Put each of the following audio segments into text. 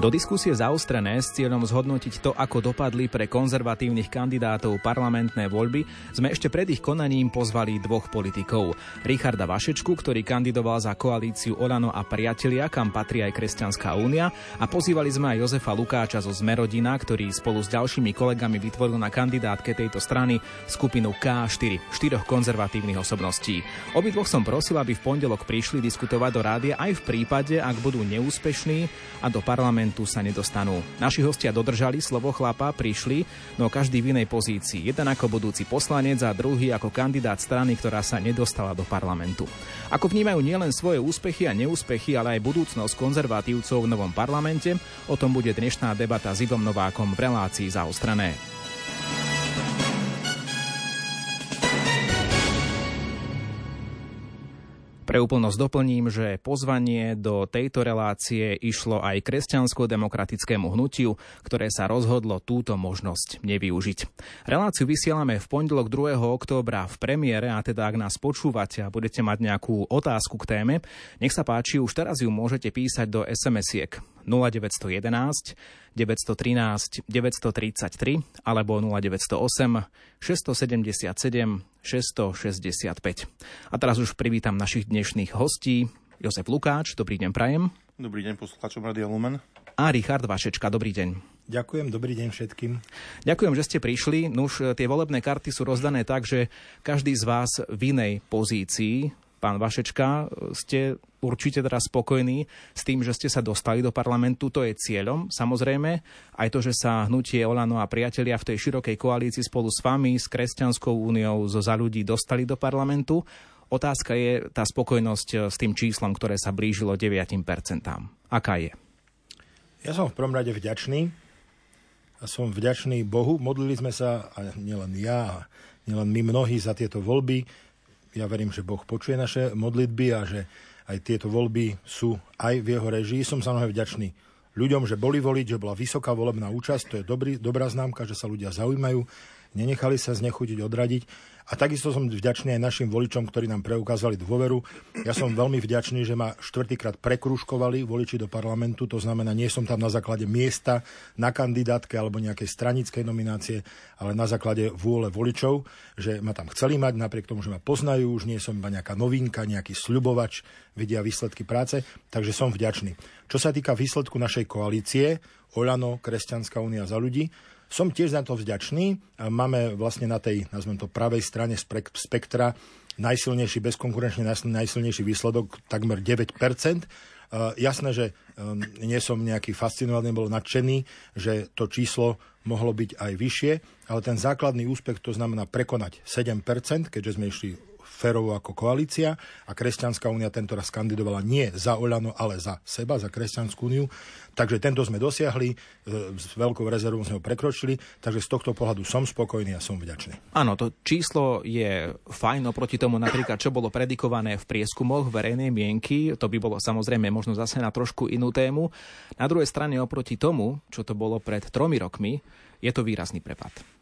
Do diskusie zaostrené s cieľom zhodnotiť to, ako dopadli pre konzervatívnych kandidátov parlamentné voľby, sme ešte pred ich konaním pozvali dvoch politikov. Richarda Vašečku, ktorý kandidoval za koalíciu Olano a priatelia, kam patrí aj Kresťanská únia, a pozývali sme aj Jozefa Lukáča zo Zmerodina, ktorý spolu s ďalšími kolegami vytvoril na kandidátke tejto strany skupinu K4, štyroch konzervatívnych osobností. Obidvoch som prosil, aby v pondelok prišli diskutovať do rádia aj v prípade, ak budú neúspešní a do parlamentu parlamentu sa nedostanú. Naši hostia dodržali slovo chlapa, prišli, no každý v inej pozícii. Jeden ako budúci poslanec a druhý ako kandidát strany, ktorá sa nedostala do parlamentu. Ako vnímajú nielen svoje úspechy a neúspechy, ale aj budúcnosť konzervatívcov v novom parlamente, o tom bude dnešná debata s Ivom Novákom v relácii zaostrené. Pre úplnosť doplním, že pozvanie do tejto relácie išlo aj kresťansko-demokratickému hnutiu, ktoré sa rozhodlo túto možnosť nevyužiť. Reláciu vysielame v pondelok 2. októbra v premiére a teda ak nás počúvate a budete mať nejakú otázku k téme, nech sa páči, už teraz ju môžete písať do SMS-iek 0911 913 933 alebo 0908 677 665. A teraz už privítam našich dnešných hostí. Jozef Lukáč, dobrý deň prajem. Dobrý deň poslucháčom Radia Lumen. A Richard Vašečka, dobrý deň. Ďakujem, dobrý deň všetkým. Ďakujem, že ste prišli. Nuž, tie volebné karty sú rozdané tak, že každý z vás v inej pozícii pán Vašečka, ste určite teraz spokojní s tým, že ste sa dostali do parlamentu. To je cieľom, samozrejme. Aj to, že sa hnutie Olano a priatelia v tej širokej koalícii spolu s vami, s Kresťanskou úniou, zo za ľudí dostali do parlamentu. Otázka je tá spokojnosť s tým číslom, ktoré sa blížilo 9%. Aká je? Ja som v prvom rade vďačný. A som vďačný Bohu. Modlili sme sa, a nielen ja, nielen my mnohí za tieto voľby ja verím, že Boh počuje naše modlitby a že aj tieto voľby sú aj v jeho režii. Som sa mnohé vďačný ľuďom, že boli voliť, že bola vysoká volebná účasť. To je dobrý, dobrá známka, že sa ľudia zaujímajú, nenechali sa znechutiť, odradiť. A takisto som vďačný aj našim voličom, ktorí nám preukázali dôveru. Ja som veľmi vďačný, že ma štvrtýkrát prekruškovali voliči do parlamentu. To znamená, nie som tam na základe miesta na kandidátke alebo nejakej stranickej nominácie, ale na základe vôle voličov, že ma tam chceli mať, napriek tomu, že ma poznajú, už nie som iba nejaká novinka, nejaký sľubovač, vidia výsledky práce, takže som vďačný. Čo sa týka výsledku našej koalície, Olano, Kresťanská únia za ľudí, som tiež za to vďačný. Máme vlastne na tej, nazvem to, pravej strane spektra najsilnejší, bezkonkurenčne najsilnejší výsledok, takmer 9%. Uh, jasné, že um, nie som nejaký fascinovaný, bol nadšený, že to číslo mohlo byť aj vyššie, ale ten základný úspech to znamená prekonať 7%, keďže sme išli férovo ako koalícia a Kresťanská únia tento raz kandidovala nie za Oľano, ale za seba, za Kresťanskú úniu. Takže tento sme dosiahli, e, s veľkou rezervou sme ho prekročili, takže z tohto pohľadu som spokojný a som vďačný. Áno, to číslo je fajn oproti tomu napríklad, čo bolo predikované v prieskumoch verejnej mienky. To by bolo samozrejme možno zase na trošku inú tému. Na druhej strane oproti tomu, čo to bolo pred tromi rokmi, je to výrazný prepad.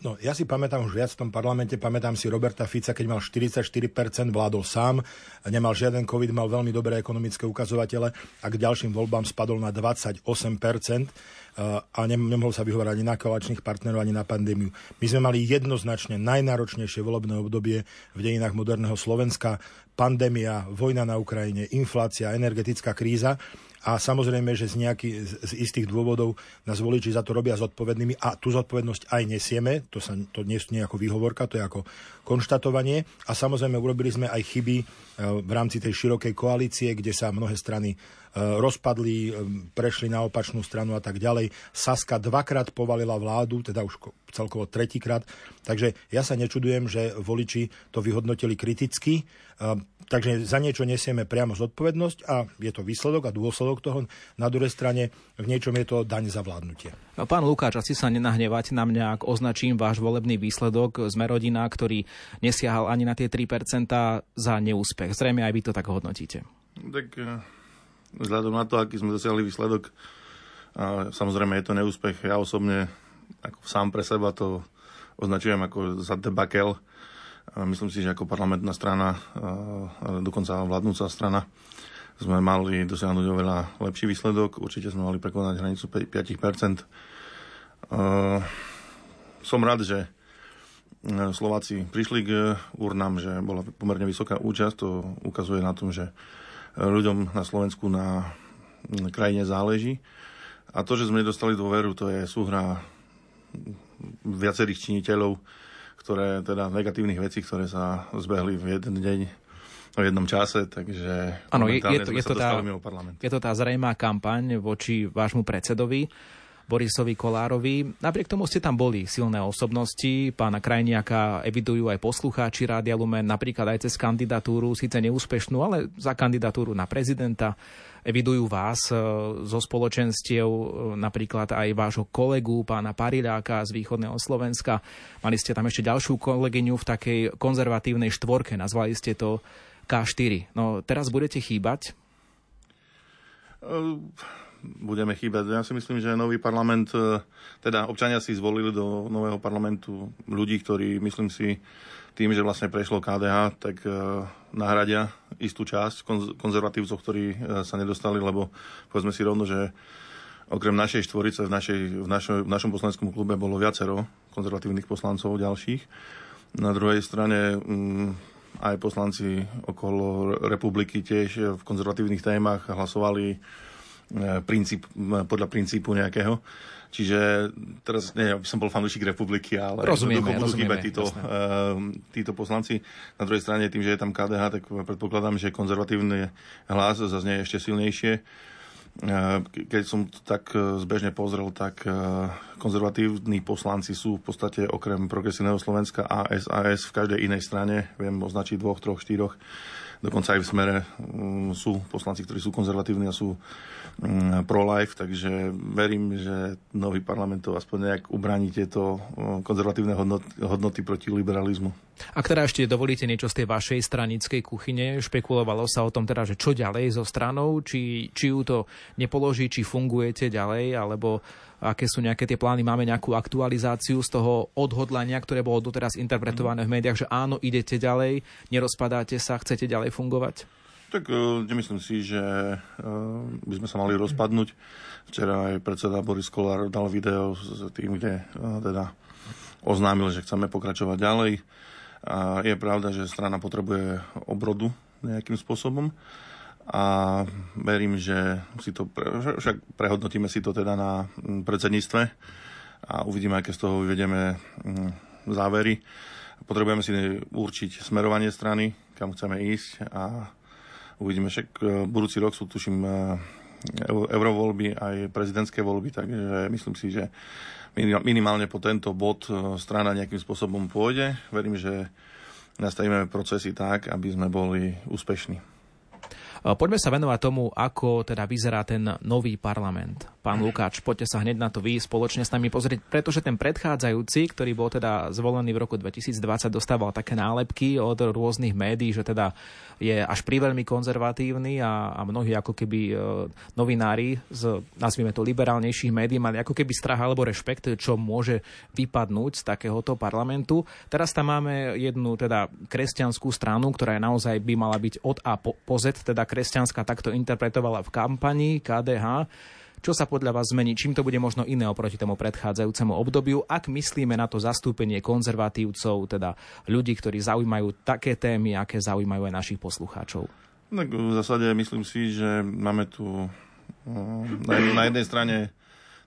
No, ja si pamätám už viac v tom parlamente, pamätám si Roberta Fica, keď mal 44%, vládol sám, nemal žiaden COVID, mal veľmi dobré ekonomické ukazovatele a k ďalším voľbám spadol na 28% a nemohol sa vyhovárať ani na koalačných partnerov, ani na pandémiu. My sme mali jednoznačne najnáročnejšie volebné obdobie v dejinách moderného Slovenska. Pandémia, vojna na Ukrajine, inflácia, energetická kríza a samozrejme, že z, nejaký, z istých dôvodov nás voliči za to robia zodpovednými a tú zodpovednosť aj nesieme, to, sa, to nie je ako výhovorka, to je ako konštatovanie. A samozrejme urobili sme aj chyby e, v rámci tej širokej koalície, kde sa mnohé strany rozpadli, e, prešli na opačnú stranu a tak ďalej. Saska dvakrát povalila vládu, teda už celkovo tretíkrát. Takže ja sa nečudujem, že voliči to vyhodnotili kriticky. Takže za niečo nesieme priamo zodpovednosť a je to výsledok a dôsledok toho. Na druhej strane v niečom je to daň za vládnutie. Pán Lukáč, asi sa nenahnevať na mňa, ak označím váš volebný výsledok. Sme rodina, ktorý nesiahal ani na tie 3% za neúspech. Zrejme aj vy to tak hodnotíte. Tak vzhľadom na to, aký sme dosiahli výsledok, a samozrejme je to neúspech. Ja osobne ako sám pre seba to označujem ako za debakel. Myslím si, že ako parlamentná strana, dokonca vládnúca strana, sme mali dosiahnuť oveľa lepší výsledok. Určite sme mali prekonať hranicu 5%. Som rád, že Slováci prišli k urnám, že bola pomerne vysoká účasť. To ukazuje na tom, že ľuďom na Slovensku na krajine záleží. A to, že sme nedostali dôveru, to je súhra viacerých činiteľov, ktoré teda negatívnych vecí, ktoré sa zbehli v jeden deň v jednom čase, takže ano, je, je, to, je, to tá, je to tá zrejmá kampaň voči vášmu predsedovi. Borisovi Kolárovi. Napriek tomu ste tam boli silné osobnosti, pána Krajniaka evidujú aj poslucháči Rádia Lumen, napríklad aj cez kandidatúru, síce neúspešnú, ale za kandidatúru na prezidenta. Evidujú vás e, zo spoločenstiev, e, napríklad aj vášho kolegu, pána Pariláka z východného Slovenska. Mali ste tam ešte ďalšiu kolegyňu v takej konzervatívnej štvorke, nazvali ste to K4. No teraz budete chýbať? Uh budeme chýbať. Ja si myslím, že nový parlament, e, teda občania si zvolili do nového parlamentu ľudí, ktorí, myslím si, tým, že vlastne prešlo KDH, tak e, nahradia istú časť konzervatívcov, ktorí e, sa nedostali, lebo povedzme si rovno, že okrem našej štvorice v, našej, v, našo, v našom poslaneckom klube bolo viacero konzervatívnych poslancov ďalších. Na druhej strane mm, aj poslanci okolo republiky tiež v konzervatívnych témach hlasovali princíp, podľa princípu nejakého. Čiže teraz, nie, aby som bol fanúšik republiky, ale rozumieme, budú rozumieme, títo, uh, títo poslanci. Na druhej strane, tým, že je tam KDH, tak predpokladám, že konzervatívny hlas zaznie ešte silnejšie. Uh, keď som to tak zbežne pozrel, tak konzervatívni poslanci sú v podstate okrem progresívneho Slovenska a SAS v každej inej strane. Viem označiť dvoch, troch, štyroch. Dokonca aj v smere um, sú poslanci, ktorí sú konzervatívni a sú Mm, pro-life, takže verím, že nový parlament to aspoň nejak ubraní tieto konzervatívne hodnoty, hodnoty proti liberalizmu. Ak teda ešte dovolíte niečo z tej vašej stranickej kuchyne, špekulovalo sa o tom teda, že čo ďalej so stranou, či, či ju to nepoloží, či fungujete ďalej, alebo aké sú nejaké tie plány, máme nejakú aktualizáciu z toho odhodlania, ktoré bolo doteraz interpretované v médiách, že áno, idete ďalej, nerozpadáte sa, chcete ďalej fungovať? Tak uh, nemyslím si, že uh, by sme sa mali rozpadnúť. Včera aj predseda Boris Kolár dal video s tým, kde uh, teda oznámil, že chceme pokračovať ďalej. A je pravda, že strana potrebuje obrodu nejakým spôsobom a verím, že si to, pre, však prehodnotíme si to teda na predsedníctve a uvidíme, aké z toho vyvedieme závery. Potrebujeme si určiť smerovanie strany, kam chceme ísť a Uvidíme, však e, budúci rok sú, tuším, e, eurovoľby aj prezidentské voľby, takže myslím si, že minimálne po tento bod e, strana nejakým spôsobom pôjde. Verím, že nastavíme procesy tak, aby sme boli úspešní. Poďme sa venovať tomu, ako teda vyzerá ten nový parlament. Pán Lukáč, poďte sa hneď na to vy spoločne s nami pozrieť, pretože ten predchádzajúci, ktorý bol teda zvolený v roku 2020, dostával také nálepky od rôznych médií, že teda je až priveľmi konzervatívny a, a mnohí ako keby e, novinári z, nazvime to, liberálnejších médií mali ako keby strach alebo rešpekt, čo môže vypadnúť z takéhoto parlamentu. Teraz tam máme jednu teda kresťanskú stranu, ktorá je naozaj by mala byť od A po, po Z, teda kresťanská takto interpretovala v kampani KDH. Čo sa podľa vás zmení? Čím to bude možno iné oproti tomu predchádzajúcemu obdobiu? Ak myslíme na to zastúpenie konzervatívcov, teda ľudí, ktorí zaujímajú také témy, aké zaujímajú aj našich poslucháčov? Tak v zásade myslím si, že máme tu na jednej strane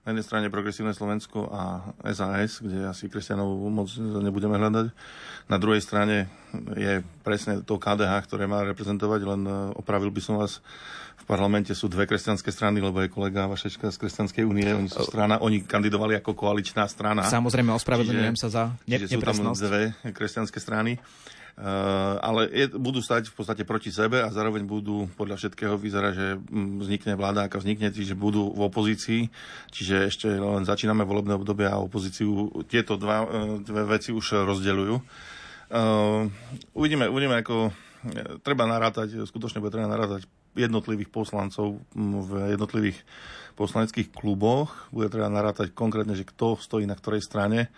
na jednej strane Progresívne Slovensko a SAS, kde asi kresťanov moc nebudeme hľadať. Na druhej strane je presne to KDH, ktoré má reprezentovať, len opravil by som vás v parlamente sú dve kresťanské strany, lebo je kolega Vašečka z Kresťanskej únie, oni sú strana, oni kandidovali ako koaličná strana. Samozrejme, ospravedlňujem sa za ne- čiže sú tam dve kresťanské strany. Uh, ale je, budú stať v podstate proti sebe a zároveň budú podľa všetkého vyzerať, že mm, vznikne vláda, aká vznikne, čiže budú v opozícii, čiže ešte len začíname volebné obdobie a opozíciu tieto dva, uh, dve veci už rozdeľujú. Uh, uvidíme, uvidíme, ako treba narátať, skutočne bude treba narátať jednotlivých poslancov v jednotlivých poslaneckých kluboch. Bude treba narátať konkrétne, že kto stojí na ktorej strane,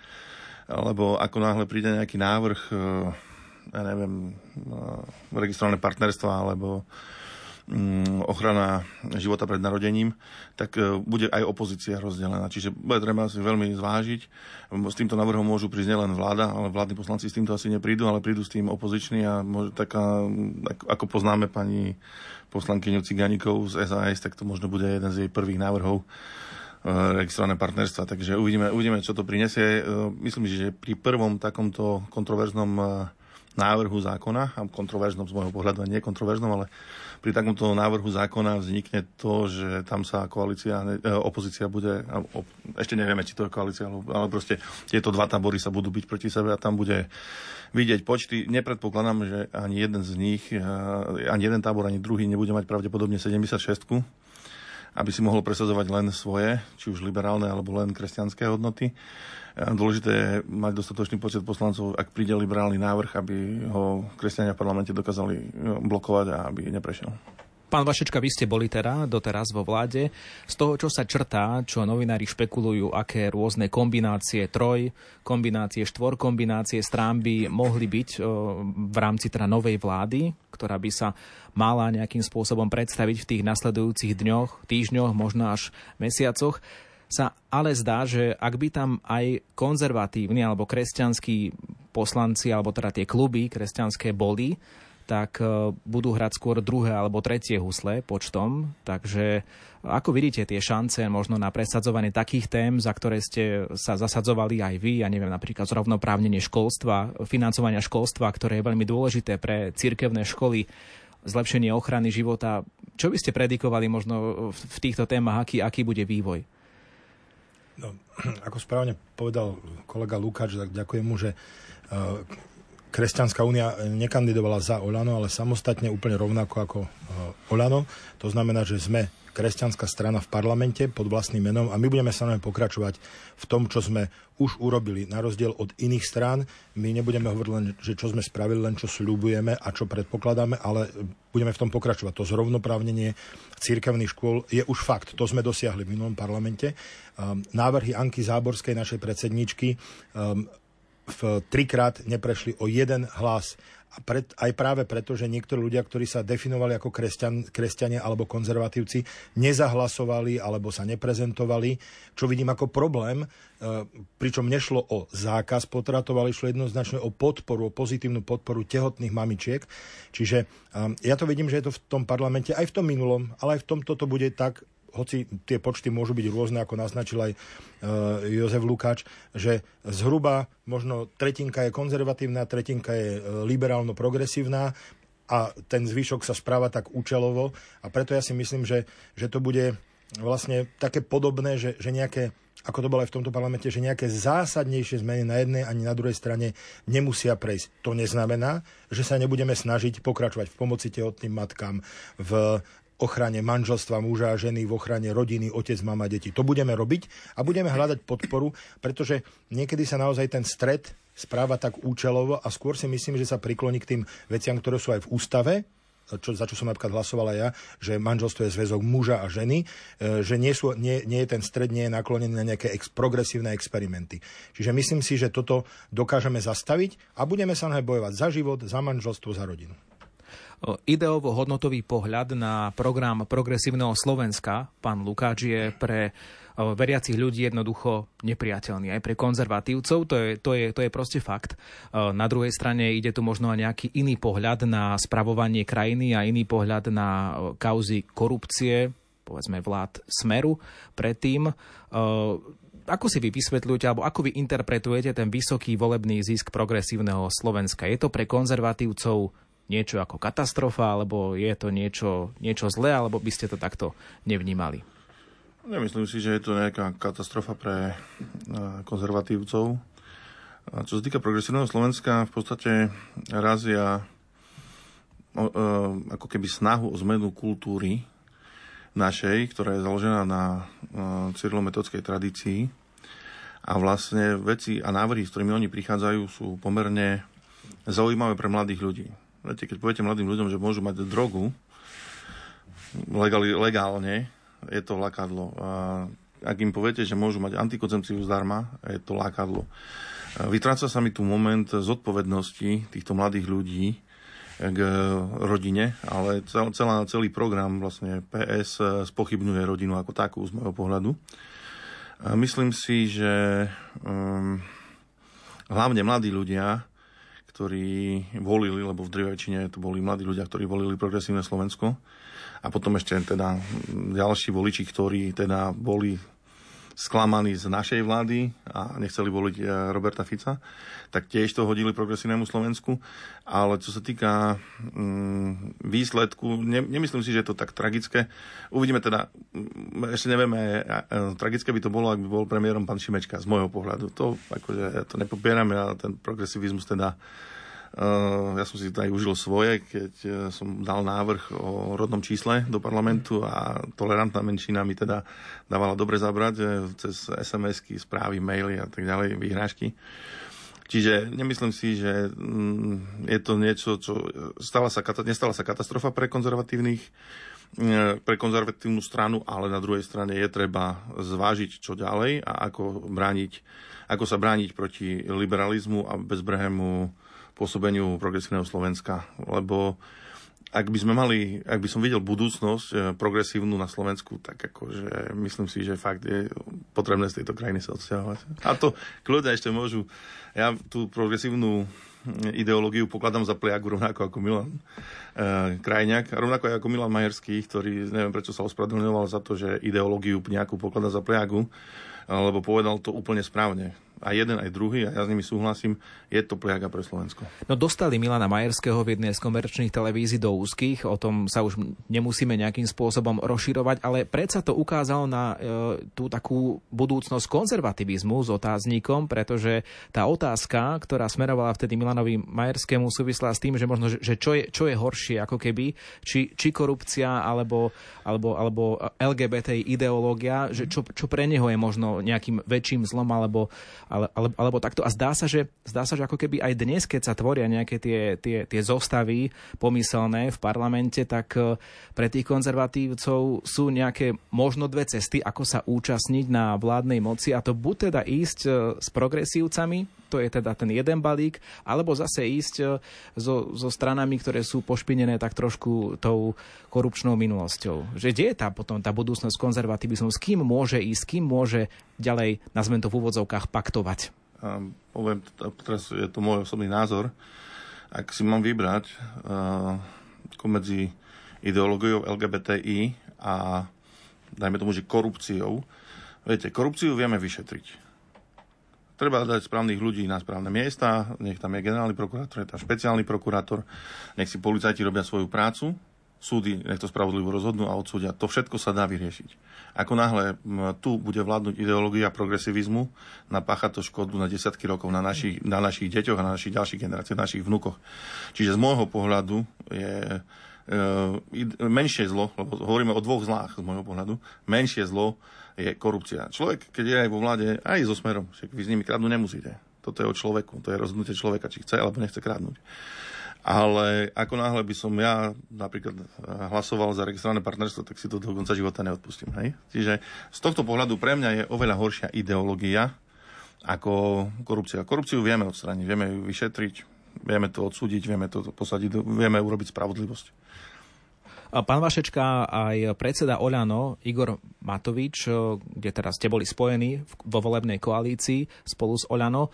lebo ako náhle príde nejaký návrh, ja neviem, e, registrované partnerstva alebo mm, ochrana života pred narodením, tak e, bude aj opozícia rozdelená. Čiže bude treba si veľmi zvážiť. S týmto návrhom môžu prísť nielen vláda, ale vládni poslanci s týmto asi neprídu, ale prídu s tým opoziční a môže, taká, ako poznáme pani poslankyňu Ciganikov z SAS, tak to možno bude jeden z jej prvých návrhov registrované partnerstva. Takže uvidíme, uvidíme, čo to prinesie. Myslím že pri prvom takomto kontroverznom návrhu zákona, a kontroverznom z môjho pohľadu, a nie kontroverznom, ale pri takomto návrhu zákona vznikne to, že tam sa koalícia, e, opozícia bude, ešte nevieme, či to je koalícia, ale proste tieto dva tábory sa budú byť proti sebe a tam bude vidieť počty. Nepredpokladám, že ani jeden z nich, e, ani jeden tábor, ani druhý nebude mať pravdepodobne 76 aby si mohol presadzovať len svoje, či už liberálne alebo len kresťanské hodnoty. Dôležité je mať dostatočný počet poslancov, ak príde liberálny návrh, aby ho kresťania v parlamente dokázali blokovať a aby neprešiel. Pán Vašečka, vy ste boli teda doteraz vo vláde. Z toho, čo sa črtá, čo novinári špekulujú, aké rôzne kombinácie troj, kombinácie štvor, kombinácie strán by mohli byť v rámci teda novej vlády, ktorá by sa mala nejakým spôsobom predstaviť v tých nasledujúcich dňoch, týždňoch, možno až mesiacoch sa ale zdá, že ak by tam aj konzervatívni alebo kresťanskí poslanci, alebo teda tie kluby kresťanské boli, tak e, budú hrať skôr druhé alebo tretie husle počtom. Takže ako vidíte tie šance možno na presadzovanie takých tém, za ktoré ste sa zasadzovali aj vy, ja neviem, napríklad zrovnoprávnenie školstva, financovania školstva, ktoré je veľmi dôležité pre cirkevné školy, zlepšenie ochrany života. Čo by ste predikovali možno v týchto témach, aký, aký bude vývoj? No, ako správne povedal kolega Lukáč, tak ďakujem mu, že e, Kresťanská únia nekandidovala za Olano, ale samostatne úplne rovnako ako e, Olano. To znamená, že sme kresťanská strana v parlamente pod vlastným menom a my budeme samozrejme pokračovať v tom, čo sme už urobili. Na rozdiel od iných strán, my nebudeme hovoriť len, že čo sme spravili, len čo sľubujeme a čo predpokladáme, ale budeme v tom pokračovať. To zrovnoprávnenie církevných škôl je už fakt. To sme dosiahli v minulom parlamente. Um, návrhy Anky Záborskej, našej predsedničky, um, v trikrát neprešli o jeden hlas a pred, aj práve preto, že niektorí ľudia, ktorí sa definovali ako kresťan, kresťania alebo konzervatívci, nezahlasovali alebo sa neprezentovali, čo vidím ako problém, e, pričom nešlo o zákaz potratov, ale išlo jednoznačne o podporu, o pozitívnu podporu tehotných mamičiek. Čiže e, ja to vidím, že je to v tom parlamente, aj v tom minulom, ale aj v tomto to bude tak, hoci tie počty môžu byť rôzne, ako naznačil aj e, Jozef Lukáč, že zhruba možno tretinka je konzervatívna, tretinka je e, liberálno-progresívna a ten zvyšok sa správa tak účelovo a preto ja si myslím, že, že to bude vlastne také podobné, že, že nejaké ako to bolo aj v tomto parlamente, že nejaké zásadnejšie zmeny na jednej ani na druhej strane nemusia prejsť. To neznamená, že sa nebudeme snažiť pokračovať v pomoci tehotným matkám, v ochrane manželstva muža a ženy, v ochrane rodiny, otec, mama, deti. To budeme robiť a budeme hľadať podporu, pretože niekedy sa naozaj ten stred správa tak účelovo a skôr si myslím, že sa prikloní k tým veciam, ktoré sú aj v ústave, čo, za čo som napríklad hlasovala ja, že manželstvo je zväzok muža a ženy, e, že nie, sú, nie, nie je ten stred nie je naklonený na nejaké ex, progresívne experimenty. Čiže myslím si, že toto dokážeme zastaviť a budeme sa bojovať za život, za manželstvo, za rodinu ideovo-hodnotový pohľad na program progresívneho Slovenska, pán Lukáč, je pre veriacich ľudí jednoducho nepriateľný. Aj pre konzervatívcov to je, to, je, to je proste fakt. Na druhej strane ide tu možno aj nejaký iný pohľad na spravovanie krajiny a iný pohľad na kauzy korupcie, povedzme vlád Smeru predtým. Ako si vy vysvetľujete, alebo ako vy interpretujete ten vysoký volebný zisk progresívneho Slovenska? Je to pre konzervatívcov niečo ako katastrofa, alebo je to niečo, niečo zlé, alebo by ste to takto nevnímali? Nemyslím si, že je to nejaká katastrofa pre eh, konzervatívcov. Čo sa týka progresívneho Slovenska, v podstate razia eh, ako keby snahu o zmenu kultúry našej, ktorá je založená na eh, cyrilometodskej tradícii. A vlastne veci a návrhy, s ktorými oni prichádzajú, sú pomerne zaujímavé pre mladých ľudí. Viete, keď poviete mladým ľuďom, že môžu mať drogu legali, legálne, je to lakadlo. A ak im poviete, že môžu mať antikoncepciu zdarma, je to lákadlo. Vytráca sa mi tu moment zodpovednosti týchto mladých ľudí k rodine, ale celá, celý program vlastne PS spochybňuje rodinu ako takú z môjho pohľadu. Myslím si, že um, hlavne mladí ľudia, ktorí volili, lebo v drvej to boli mladí ľudia, ktorí volili progresívne Slovensko, a potom ešte teda ďalší voliči, ktorí teda boli sklamaní z našej vlády a nechceli voliť eh, Roberta Fica, tak tiež to hodili progresívnemu Slovensku. Ale čo sa týka mm, výsledku, ne, nemyslím si, že je to tak tragické. Uvidíme teda, mm, ešte nevieme, tragické by to bolo, ak by bol premiérom pán Šimečka, z môjho pohľadu. To, akože, to nepopierame, ale ten progresivizmus teda ja som si aj užil svoje, keď e, som dal návrh o rodnom čísle do parlamentu a tolerantná menšina mi teda dávala dobre zabrať e, cez SMS-ky, správy, maily a tak ďalej, vyhrážky. Čiže nemyslím si, že mm, je to niečo, čo stala sa, nestala sa katastrofa pre konzervatívnych, pre konzervatívnu stranu, ale na druhej strane je treba zvážiť, čo ďalej a ako, brániť, ako sa brániť proti liberalizmu a bezbrehému pôsobeniu progresívneho Slovenska, lebo ak by sme mali, ak by som videl budúcnosť eh, progresívnu na Slovensku, tak akože myslím si, že fakt je potrebné z tejto krajiny sa odsťahovať. A to kľudia ešte môžu, ja tú progresívnu ideológiu pokladám za pliagu rovnako ako Milan e, Krajňák a rovnako ako Milan Majerský, ktorý neviem prečo sa ospravedlňoval za to, že ideológiu nejakú pokladá za pliagu, lebo povedal to úplne správne aj jeden, aj druhý, a ja s nimi súhlasím, je to pliaga pre Slovensko. No dostali Milana Majerského v jednej z komerčných televízií do úzkých, o tom sa už nemusíme nejakým spôsobom rozširovať, ale predsa to ukázalo na e, tú takú budúcnosť konzervativizmu s otáznikom, pretože tá otázka, ktorá smerovala vtedy Milanovi Majerskému, súvisla s tým, že možno, že čo je, čo je horšie, ako keby, či, či korupcia alebo, alebo, alebo LGBT ideológia, že čo, čo pre neho je možno nejakým väčším zlom alebo, ale, ale, alebo takto. A zdá sa, že, zdá sa, že ako keby aj dnes, keď sa tvoria nejaké tie, tie, tie zostavy pomyselné v parlamente, tak e, pre tých konzervatívcov sú nejaké možno dve cesty, ako sa účastniť na vládnej moci a to buď teda ísť e, s progresívcami, to je teda ten jeden balík, alebo zase ísť e, so, so stranami, ktoré sú pošpinené tak trošku tou korupčnou minulosťou. Že kde je tá potom tá budúcnosť konzervativizmu? S kým môže ísť, s kým môže ďalej, nazvem to v úvodzovkách, paktovať? A poviem, teraz je to môj osobný názor. Ak si mám vybrať uh, medzi ideológiou LGBTI a dajme tomu, že korupciou, viete, korupciu vieme vyšetriť Treba dať správnych ľudí na správne miesta, nech tam je generálny prokurátor, je tam špeciálny prokurátor, nech si policajti robia svoju prácu, súdy nech to spravodlivo rozhodnú a odsúdia. To všetko sa dá vyriešiť. Ako náhle tu bude vládnuť ideológia progresivizmu, napácha to škodu na desiatky rokov na našich, na našich deťoch a na našich ďalších generáciách, našich vnukoch. Čiže z môjho pohľadu je e, menšie zlo, lebo hovoríme o dvoch zlách z môjho pohľadu, menšie zlo je korupcia. Človek, keď je aj vo vláde, aj so smerom, však vy s nimi kradnúť nemusíte. Toto je o človeku, to je rozhodnutie človeka, či chce alebo nechce kradnúť. Ale ako náhle by som ja napríklad eh, hlasoval za registrované partnerstvo, tak si to do konca života neodpustím. Hej? Čiže z tohto pohľadu pre mňa je oveľa horšia ideológia ako korupcia. Korupciu vieme odstrániť, vieme ju vyšetriť, vieme to odsúdiť, vieme to posadiť, vieme urobiť spravodlivosť. Pán Vašečka, aj predseda Oľano, Igor Matovič, kde teraz ste boli spojení vo volebnej koalícii spolu s Oľano,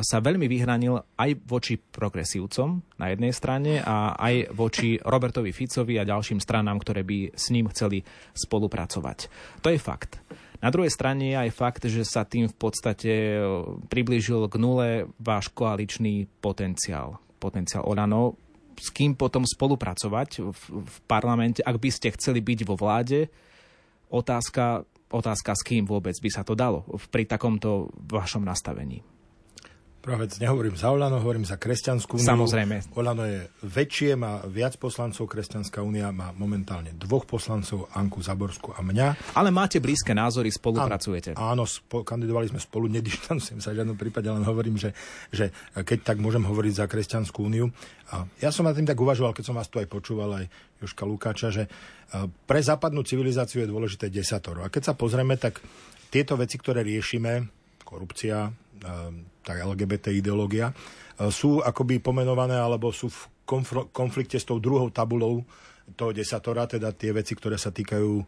sa veľmi vyhranil aj voči progresívcom na jednej strane a aj voči Robertovi Ficovi a ďalším stranám, ktoré by s ním chceli spolupracovať. To je fakt. Na druhej strane je aj fakt, že sa tým v podstate priblížil k nule váš koaličný potenciál. Potenciál Olano s kým potom spolupracovať v, v parlamente, ak by ste chceli byť vo vláde. Otázka, otázka, s kým vôbec by sa to dalo pri takomto vašom nastavení. Prvá vec, nehovorím za Olano, hovorím za Kresťanskú úniu. Samozrejme. Olano je väčšie, má viac poslancov, Kresťanská únia má momentálne dvoch poslancov, Anku Zaborskú a mňa. Ale máte blízke názory, spolupracujete. Áno, spo, kandidovali sme spolu, nedištancujem sa v žiadnom prípade, len hovorím, že, že keď tak môžem hovoriť za Kresťanskú úniu. A ja som na tým tak uvažoval, keď som vás tu aj počúval, aj Joška Lukáča, že pre západnú civilizáciu je dôležité desatoro. A keď sa pozrieme, tak tieto veci, ktoré riešime, korupcia, tá LGBT ideológia, sú akoby pomenované alebo sú v konflikte s tou druhou tabulou toho desatora, teda tie veci, ktoré sa týkajú um,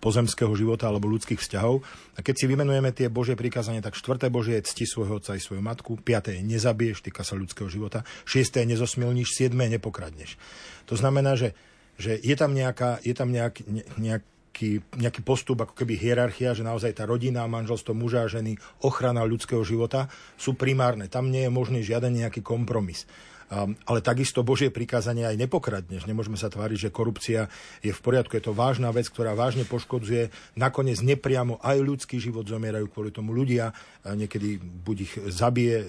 pozemského života alebo ľudských vzťahov. A keď si vymenujeme tie Božie prikázania, tak štvrté Božie je cti svojho otca i svoju matku, piaté je nezabiješ, týka sa ľudského života, šiesté je nezosmilníš, siedme nepokradneš. To znamená, že, že je tam, nejaká, je tam nejak, ne, nejaký, nejaký postup, ako keby hierarchia, že naozaj tá rodina, manželstvo muža a ženy, ochrana ľudského života sú primárne. Tam nie je možný žiaden nejaký kompromis. Um, ale takisto Božie prikázanie aj nepokradneš. Nemôžeme sa tváriť, že korupcia je v poriadku. Je to vážna vec, ktorá vážne poškodzuje. Nakoniec nepriamo aj ľudský život zomierajú kvôli tomu ľudia. Niekedy buď ich zabije e,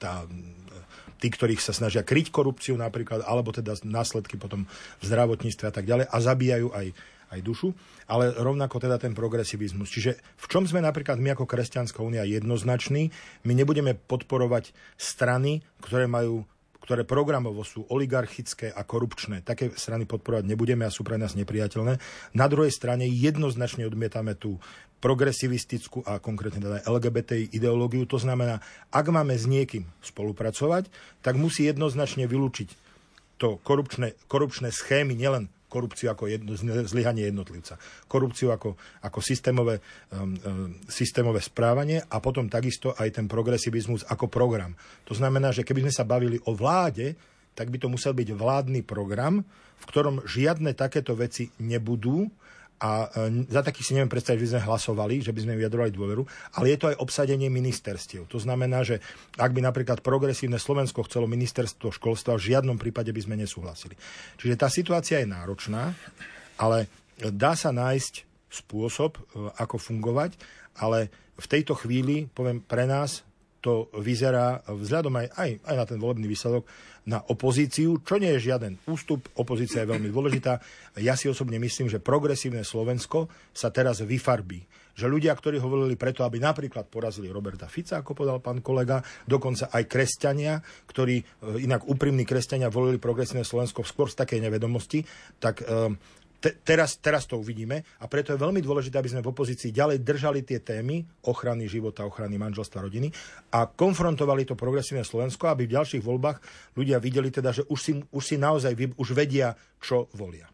tá tí, ktorých sa snažia kryť korupciu napríklad, alebo teda následky potom v zdravotníctve a tak ďalej a zabíjajú aj, aj dušu, ale rovnako teda ten progresivizmus. Čiže v čom sme napríklad my ako Kresťanská únia jednoznační, my nebudeme podporovať strany, ktoré majú ktoré programovo sú oligarchické a korupčné. Také strany podporovať nebudeme a sú pre nás nepriateľné. Na druhej strane jednoznačne odmietame tú progresivistickú a konkrétne teda LGBT ideológiu. To znamená, ak máme s niekým spolupracovať, tak musí jednoznačne vylúčiť to korupčné, korupčné schémy nielen korupciu ako jedno, zlyhanie jednotlivca, korupciu ako, ako systémové, um, um, systémové správanie a potom takisto aj ten progresivizmus ako program. To znamená, že keby sme sa bavili o vláde, tak by to musel byť vládny program, v ktorom žiadne takéto veci nebudú, a e, za takých si neviem predstaviť, že by sme hlasovali, že by sme vyjadrovali dôveru, ale je to aj obsadenie ministerstiev. To znamená, že ak by napríklad progresívne Slovensko chcelo ministerstvo školstva, v žiadnom prípade by sme nesúhlasili. Čiže tá situácia je náročná, ale dá sa nájsť spôsob, e, ako fungovať, ale v tejto chvíli, poviem pre nás, to vyzerá vzhľadom aj, aj, aj na ten volebný výsledok na opozíciu, čo nie je žiaden ústup. Opozícia je veľmi dôležitá. Ja si osobne myslím, že progresívne Slovensko sa teraz vyfarbí. Že ľudia, ktorí ho volili preto, aby napríklad porazili Roberta Fica, ako povedal pán kolega, dokonca aj kresťania, ktorí e, inak úprimní kresťania volili progresívne Slovensko skôr z takej nevedomosti, tak e, te, teraz, teraz to uvidíme a preto je veľmi dôležité, aby sme v opozícii ďalej držali tie témy ochrany života, ochrany manželstva, rodiny a konfrontovali to progresívne Slovensko, aby v ďalších voľbách ľudia videli teda, že už si, už si naozaj už vedia, čo volia.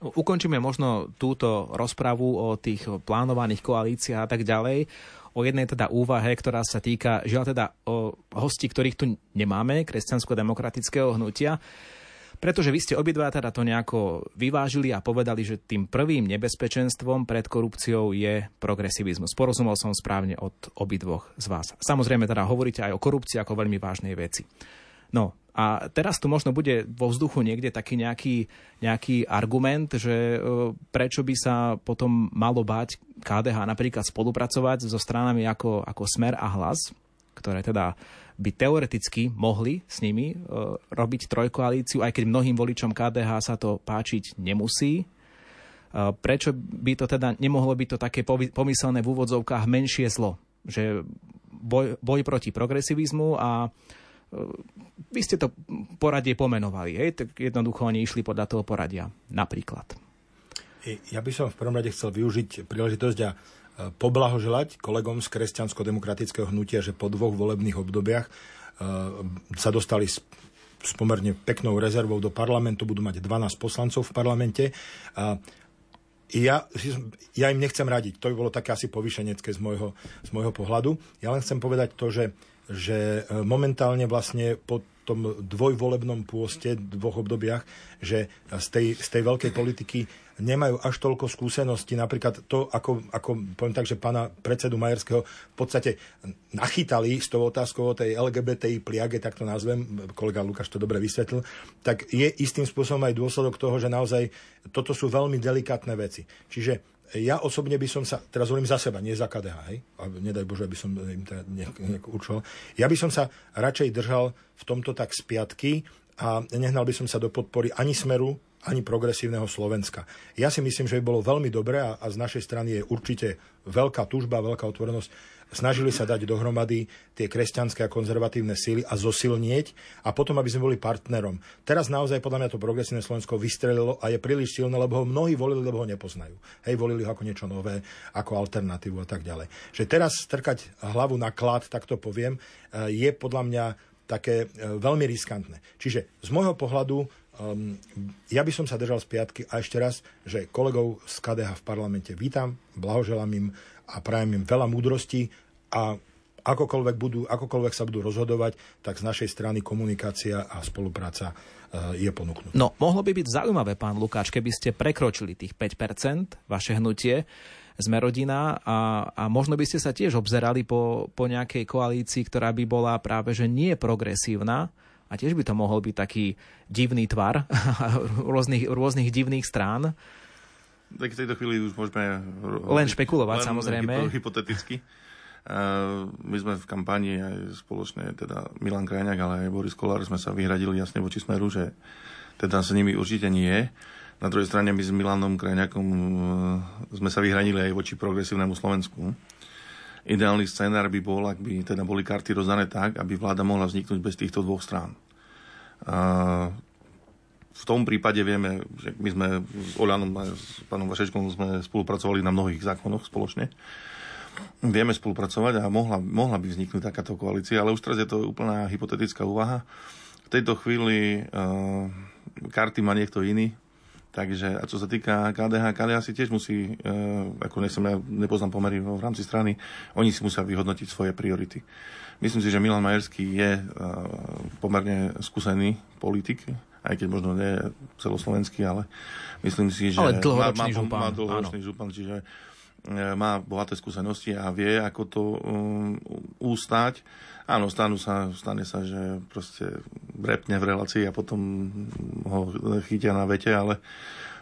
Ukončíme možno túto rozpravu o tých plánovaných koalíciách a tak ďalej o jednej teda úvahe, ktorá sa týka, žiaľ teda o hosti, ktorých tu nemáme, kresťansko-demokratického hnutia. Pretože vy ste obidva teda to nejako vyvážili a povedali, že tým prvým nebezpečenstvom pred korupciou je progresivizmus. Porozumel som správne od obidvoch z vás. Samozrejme teda hovoríte aj o korupcii ako veľmi vážnej veci. No a teraz tu možno bude vo vzduchu niekde taký nejaký, nejaký argument, že e, prečo by sa potom malo báť KDH napríklad spolupracovať so stranami ako, ako Smer a Hlas, ktoré teda by teoreticky mohli s nimi e, robiť trojkoalíciu, aj keď mnohým voličom KDH sa to páčiť nemusí. E, prečo by to teda nemohlo byť to také pomyselné v úvodzovkách menšie zlo? Že boj, boj proti progresivizmu a e, vy ste to poradie pomenovali, hej? tak jednoducho oni išli podľa toho poradia, napríklad. Ja by som v prvom rade chcel využiť príležitosť a poblahoželať kolegom z kresťansko-demokratického hnutia, že po dvoch volebných obdobiach e, sa dostali s, pomerne peknou rezervou do parlamentu, budú mať 12 poslancov v parlamente. A ja, ja im nechcem radiť, to by bolo také asi povyšenecké z môjho, z môjho pohľadu. Ja len chcem povedať to, že, že e, momentálne vlastne po tom dvojvolebnom pôste, dvoch obdobiach, že z tej, z tej veľkej politiky nemajú až toľko skúseností. Napríklad to, ako, ako poviem tak, že pána predsedu Majerského v podstate nachytali s tou otázkou o tej LGBTI pliage, tak to nazvem, kolega Lukáš to dobre vysvetlil, tak je istým spôsobom aj dôsledok toho, že naozaj toto sú veľmi delikátne veci. Čiže ja osobne by som sa, teraz hovorím za seba, nie za KDH, hej? A nedaj Bože, aby som im teda nejak, nejak určoval. Ja by som sa radšej držal v tomto tak z piatky a nehnal by som sa do podpory ani Smeru, ani progresívneho Slovenska. Ja si myslím, že by bolo veľmi dobré a, a z našej strany je určite veľká tužba, veľká otvorenosť. Snažili sa dať dohromady tie kresťanské a konzervatívne síly a zosilnieť a potom, aby sme boli partnerom. Teraz naozaj podľa mňa to progresívne Slovensko vystrelilo a je príliš silné, lebo ho mnohí volili, lebo ho nepoznajú. Hej, volili ho ako niečo nové, ako alternatívu a tak ďalej. Že teraz strkať hlavu na klad, tak to poviem, je podľa mňa také veľmi riskantné. Čiže z môjho pohľadu um, ja by som sa držal z piatky a ešte raz, že kolegov z KDH v parlamente vítam, blahoželám im a prajem im veľa múdrosti a akokoľvek, budú, akokoľvek sa budú rozhodovať, tak z našej strany komunikácia a spolupráca e, je ponúknutá. No, mohlo by byť zaujímavé, pán Lukáč, keby ste prekročili tých 5%, vaše hnutie, sme rodina a, a možno by ste sa tiež obzerali po, po nejakej koalícii, ktorá by bola práve že nie progresívna, a tiež by to mohol byť taký divný tvar rôznych, rôznych divných strán. Tak v tejto chvíli už môžeme... Len špekulovať, len samozrejme. Hypoteticky. My sme v kampani aj spoločne, teda Milan Krajňák, ale aj Boris Kolár sme sa vyhradili jasne voči Smeru, že teda s nimi určite nie. Na druhej strane my s Milanom Krajňakom e, sme sa vyhradili aj voči progresívnemu Slovensku. Ideálny scenár by bol, ak by teda boli karty rozdané tak, aby vláda mohla vzniknúť bez týchto dvoch strán. V tom prípade vieme, že my sme s Oľanom a s pánom Vašečkom sme spolupracovali na mnohých zákonoch spoločne vieme spolupracovať a mohla, mohla by vzniknúť takáto koalícia, ale už teraz je to úplná hypotetická úvaha. V tejto chvíli uh, karty má niekto iný, Takže, a čo sa týka KDH, KDH si tiež musí, uh, ako nechcem, ja nepoznám pomery v rámci strany, oni si musia vyhodnotiť svoje priority. Myslím si, že Milan Majerský je uh, pomerne skúsený politik, aj keď možno nie celoslovenský, ale myslím si, že ale má, má, župan, má dlhoročný župan, čiže E, má bohaté skúsenosti a vie, ako to um, ústať. Áno, stanú sa, stane sa, že proste repne v relácii a potom ho chytia na vete, ale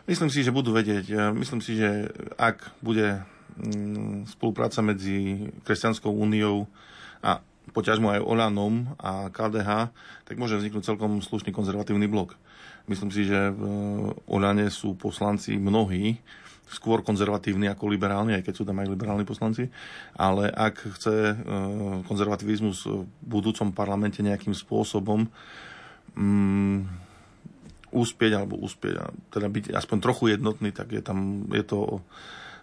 myslím si, že budú vedieť. Myslím si, že ak bude um, spolupráca medzi Kresťanskou úniou a poťažmo aj Olanom a KDH, tak môže vzniknúť celkom slušný konzervatívny blok. Myslím si, že v Olane sú poslanci mnohí, skôr konzervatívni ako liberálni, aj keď sú tam aj liberálni poslanci. Ale ak chce e, konzervativizmus v budúcom parlamente nejakým spôsobom um, úspieť alebo úspieť, teda byť aspoň trochu jednotný, tak je tam, je to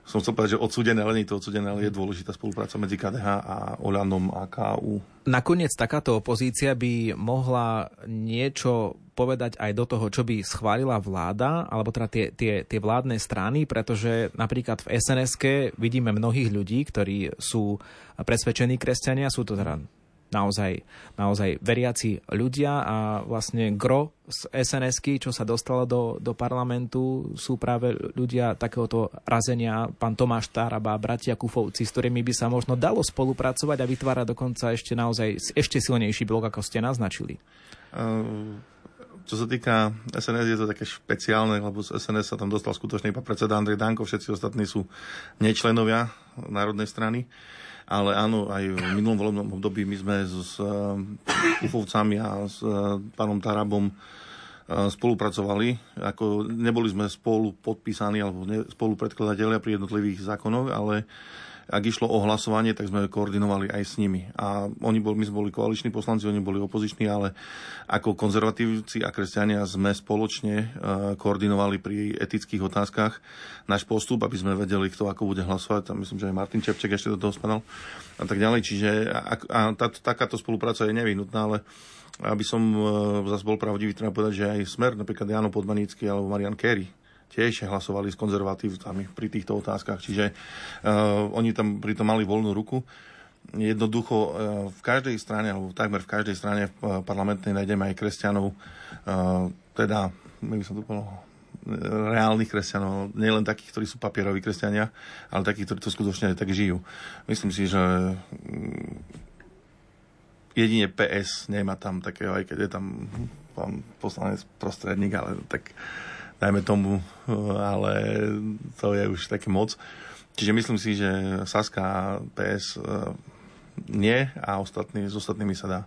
som chcel povedať, že odsudené, ale nie to odsudené, ale je dôležitá spolupráca medzi KDH a Oľanom a KU. Nakoniec takáto opozícia by mohla niečo povedať aj do toho, čo by schválila vláda, alebo teda tie, tie, tie vládne strany, pretože napríklad v sns vidíme mnohých ľudí, ktorí sú presvedčení kresťania, sú to teda naozaj, naozaj veriaci ľudia a vlastne gro z sns čo sa dostalo do, do parlamentu, sú práve ľudia takéhoto razenia, pán Tomáš Taraba, bratia Kufovci, s ktorými by sa možno dalo spolupracovať a vytvárať dokonca ešte naozaj ešte silnejší blok, ako ste naznačili. Uh... Čo sa týka SNS, je to také špeciálne, lebo z SNS sa tam dostal skutočne iba predseda Andrej Danko, všetci ostatní sú nečlenovia Národnej strany. Ale áno, aj v minulom volebnom období my sme s Ufovcami a s eh, pánom Tarabom eh, spolupracovali. Ako neboli sme spolu podpísaní alebo spolu predkladatelia pri jednotlivých zákonoch, ale ak išlo o hlasovanie, tak sme koordinovali aj s nimi. A oni boli, my sme boli koaliční poslanci, oni boli opoziční, ale ako konzervatívci a kresťania sme spoločne e, koordinovali pri etických otázkach náš postup, aby sme vedeli, kto ako bude hlasovať. Tam myslím, že aj Martin Čepček ešte do toho spadal a tak ďalej. Čiže a, a tá, takáto spolupráca je nevyhnutná, ale aby som e, zase bol pravdivý, treba povedať, že aj Smer, napríklad Jano Podmanícky alebo Marian Kerry, tiež hlasovali s konzervatívcami pri týchto otázkach. Čiže uh, oni tam pritom mali voľnú ruku. Jednoducho uh, v každej strane, alebo takmer v každej strane uh, parlamentnej nájdeme aj kresťanov, teda, my by som to povedal, reálnych kresťanov, nielen takých, ktorí sú papieroví kresťania, ale takých, ktorí to skutočne aj tak žijú. Myslím si, že mm, jedine PS nemá tam takého, aj keď je tam pán poslanec prostredník, ale tak dajme tomu, ale to je už také moc. Čiže myslím si, že Saska a PS e, nie a ostatní, s ostatnými sa dá.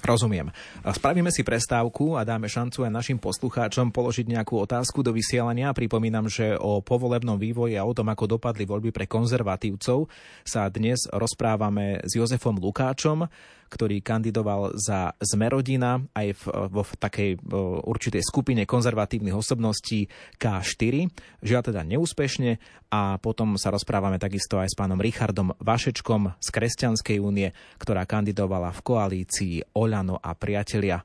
Rozumiem. Spravíme si prestávku a dáme šancu aj našim poslucháčom položiť nejakú otázku do vysielania. Pripomínam, že o povolebnom vývoji a o tom, ako dopadli voľby pre konzervatívcov, sa dnes rozprávame s Jozefom Lukáčom, ktorý kandidoval za Zmerodina aj v, vo v takej určitej skupine konzervatívnych osobností K4. Žiaľ teda neúspešne a potom sa rozprávame takisto aj s pánom Richardom Vašečkom z Kresťanskej únie, ktorá kandidovala v koalícii Oľ Oľano a priatelia.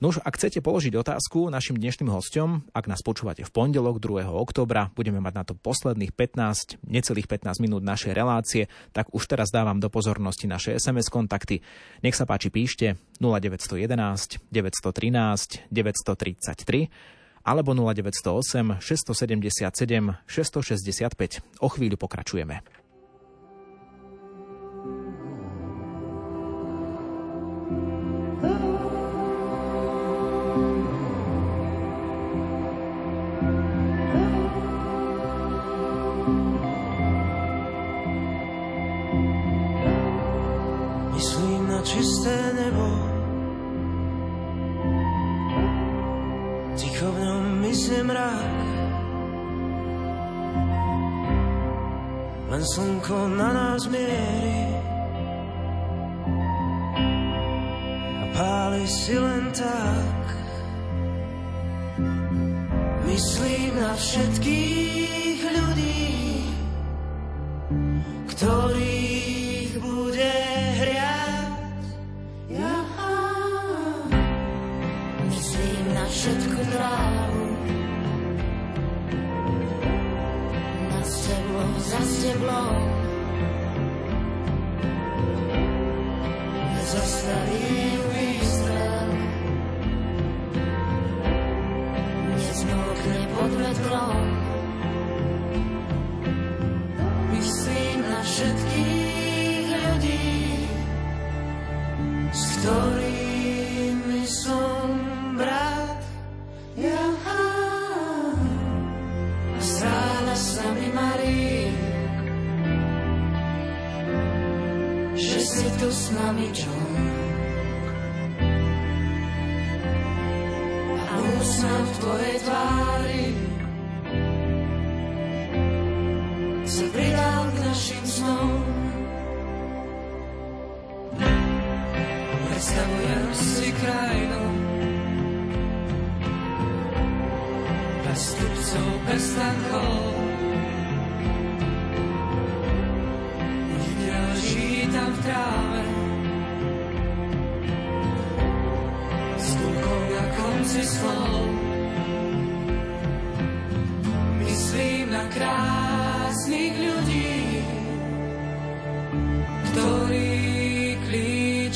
No ak chcete položiť otázku našim dnešným hostom, ak nás počúvate v pondelok 2. oktobra, budeme mať na to posledných 15, necelých 15 minút našej relácie, tak už teraz dávam do pozornosti naše SMS kontakty. Nech sa páči píšte 0911 913 933 alebo 0908 677 665. O chvíľu pokračujeme. Myslie mrak. Len slnko na nás mierí. A páli si len tak. Myslím na všetkých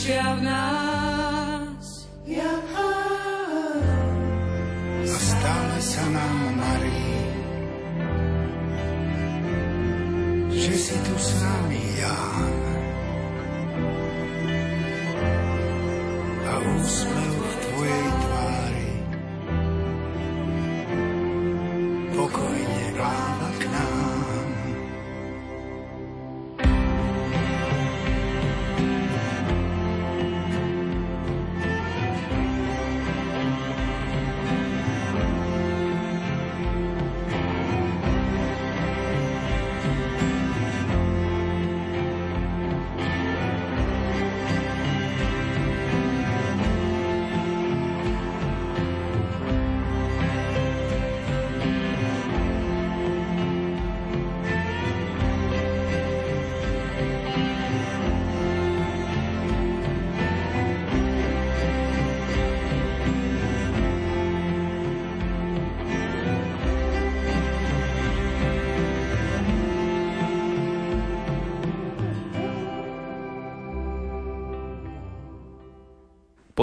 klíčia v nás. A stále sa nám marí, že si tu s nami ja. A úsmev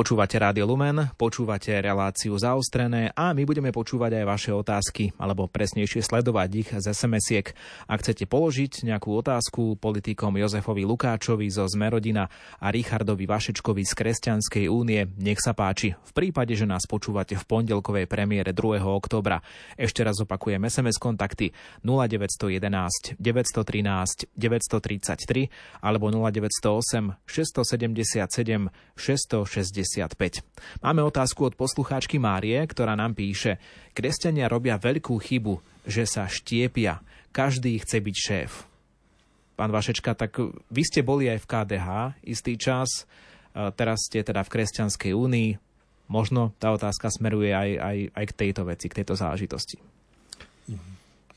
Počúvate Rádio Lumen, počúvate reláciu zaostrené a my budeme počúvať aj vaše otázky, alebo presnejšie sledovať ich z SMS-iek. Ak chcete položiť nejakú otázku politikom Jozefovi Lukáčovi zo Zmerodina a Richardovi Vašečkovi z Kresťanskej únie, nech sa páči. V prípade, že nás počúvate v pondelkovej premiére 2. oktobra. Ešte raz opakujem SMS kontakty 0911 913 933 alebo 0908 677 660 Máme otázku od poslucháčky Márie, ktorá nám píše Kresťania robia veľkú chybu, že sa štiepia. Každý chce byť šéf. Pán Vašečka, tak vy ste boli aj v KDH istý čas, teraz ste teda v Kresťanskej únii. Možno tá otázka smeruje aj, aj, aj k tejto veci, k tejto záležitosti.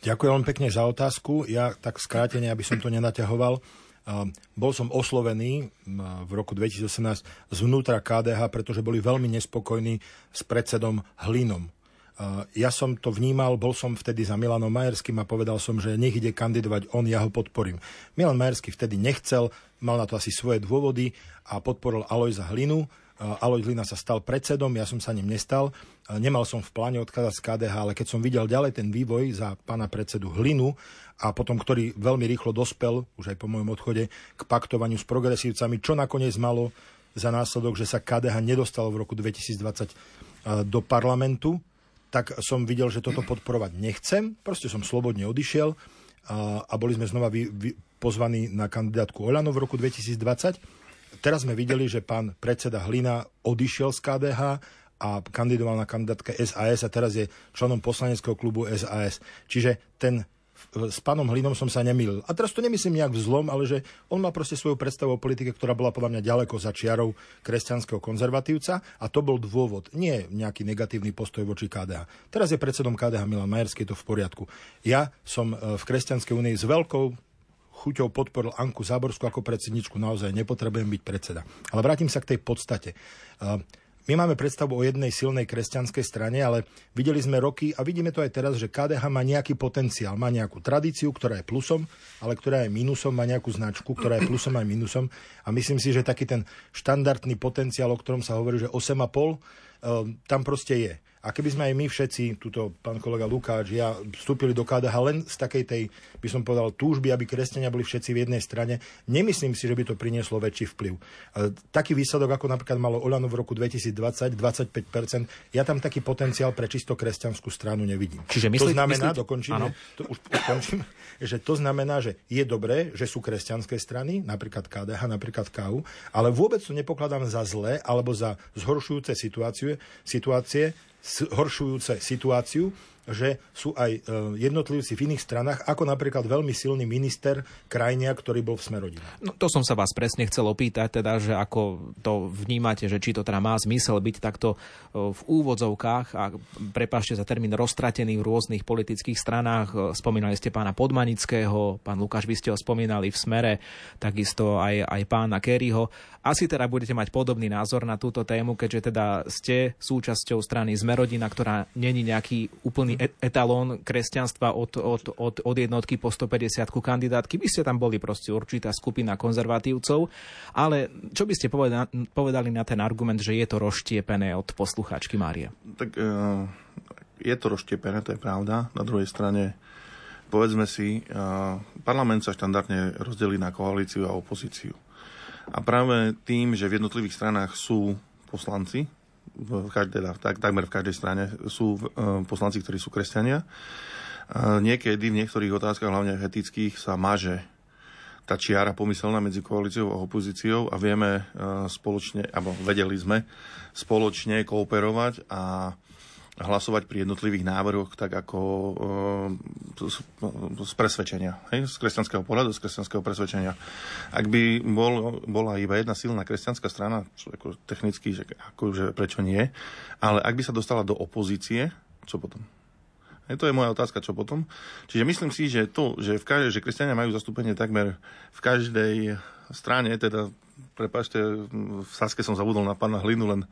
Ďakujem veľmi pekne za otázku. Ja tak skrátene, aby som to nenaťahoval. Bol som oslovený v roku 2018 zvnútra KDH, pretože boli veľmi nespokojní s predsedom Hlinom. Ja som to vnímal, bol som vtedy za Milanom Majerským a povedal som, že nech ide kandidovať on, ja ho podporím. Milan Majerský vtedy nechcel, mal na to asi svoje dôvody a podporil Alojza Hlinu. Aloj Hlina sa stal predsedom, ja som sa ním nestal. Nemal som v pláne odkázať z KDH, ale keď som videl ďalej ten vývoj za pána predsedu Hlinu a potom, ktorý veľmi rýchlo dospel, už aj po mojom odchode, k paktovaniu s progresívcami, čo nakoniec malo za následok, že sa KDH nedostalo v roku 2020 do parlamentu, tak som videl, že toto podporovať nechcem. Proste som slobodne odišiel a, a boli sme znova vy, vy, pozvaní na kandidátku Olano v roku 2020. Teraz sme videli, že pán predseda Hlina odišiel z KDH a kandidoval na kandidátke SAS a teraz je členom poslaneckého klubu SAS. Čiže ten s pánom Hlinom som sa nemýlil. A teraz to nemyslím nejak vzlom, ale že on má proste svoju predstavu o politike, ktorá bola podľa mňa ďaleko za čiarou kresťanského konzervatívca a to bol dôvod, nie nejaký negatívny postoj voči KDH. Teraz je predsedom KDH Milan Majerský, je to v poriadku. Ja som e, v Kresťanskej únii s veľkou chuťou podporil Anku Záborskú ako predsedničku, naozaj nepotrebujem byť predseda. Ale vrátim sa k tej podstate. Uh, my máme predstavu o jednej silnej kresťanskej strane, ale videli sme roky a vidíme to aj teraz, že KDH má nejaký potenciál, má nejakú tradíciu, ktorá je plusom, ale ktorá je minusom, má nejakú značku, ktorá je plusom aj minusom. A myslím si, že taký ten štandardný potenciál, o ktorom sa hovorí, že 8,5, eh, tam proste je. A keby sme aj my všetci, tuto pán kolega Lukáč, ja vstúpili do KDH len z takej tej, by som povedal, túžby, aby kresťania boli všetci v jednej strane, nemyslím si, že by to prinieslo väčší vplyv. Taký výsledok, ako napríklad malo Olano v roku 2020, 25%, ja tam taký potenciál pre čisto kresťanskú stranu nevidím. Čiže myslí, to znamená, myslí... dokončíme, to už ukončím, že to znamená, že je dobré, že sú kresťanské strany, napríklad KDH, napríklad KU, ale vôbec to nepokladám za zlé alebo za zhoršujúce situácie, situácie zhoršujúce situáciu, že sú aj e, jednotlivci v iných stranách, ako napríklad veľmi silný minister krajnia, ktorý bol v Smerodine. No, to som sa vás presne chcel opýtať, teda, že ako to vnímate, že či to teda má zmysel byť takto e, v úvodzovkách a prepášte za termín roztratený v rôznych politických stranách. E, spomínali ste pána Podmanického, pán Lukáš, vy ste ho spomínali v Smere, takisto aj, aj pána Kerryho. Asi teda budete mať podobný názor na túto tému, keďže teda ste súčasťou strany Zmerodina, ktorá není nejaký úplný etalón kresťanstva od, od, od, od jednotky po 150 kandidátky. By ste tam boli proste určitá skupina konzervatívcov, ale čo by ste povedali, povedali na ten argument, že je to rozštiepené od poslucháčky Márie? Tak e, je to rozštiepené, to je pravda. Na druhej strane povedzme si, e, parlament sa štandardne rozdelí na koalíciu a opozíciu. A práve tým, že v jednotlivých stranách sú poslanci, v každej, tak, takmer v každej strane sú uh, poslanci, ktorí sú kresťania. Uh, niekedy v niektorých otázkach, hlavne etických, sa maže tá čiara pomyselná medzi koalíciou a opozíciou a vieme uh, spoločne, alebo vedeli sme spoločne kooperovať a hlasovať pri jednotlivých návrhoch tak ako z, z presvedčenia, hej? z kresťanského pohľadu, z kresťanského presvedčenia. Ak by bol, bola iba jedna silná kresťanská strana, čo ako technicky, že, akože prečo nie, ale ak by sa dostala do opozície, čo potom? Hej, to je moja otázka, čo potom. Čiže myslím si, že to, že, v každej, že kresťania majú zastúpenie takmer v každej strane, teda, prepašte, v Saske som zabudol na pána Hlinu, len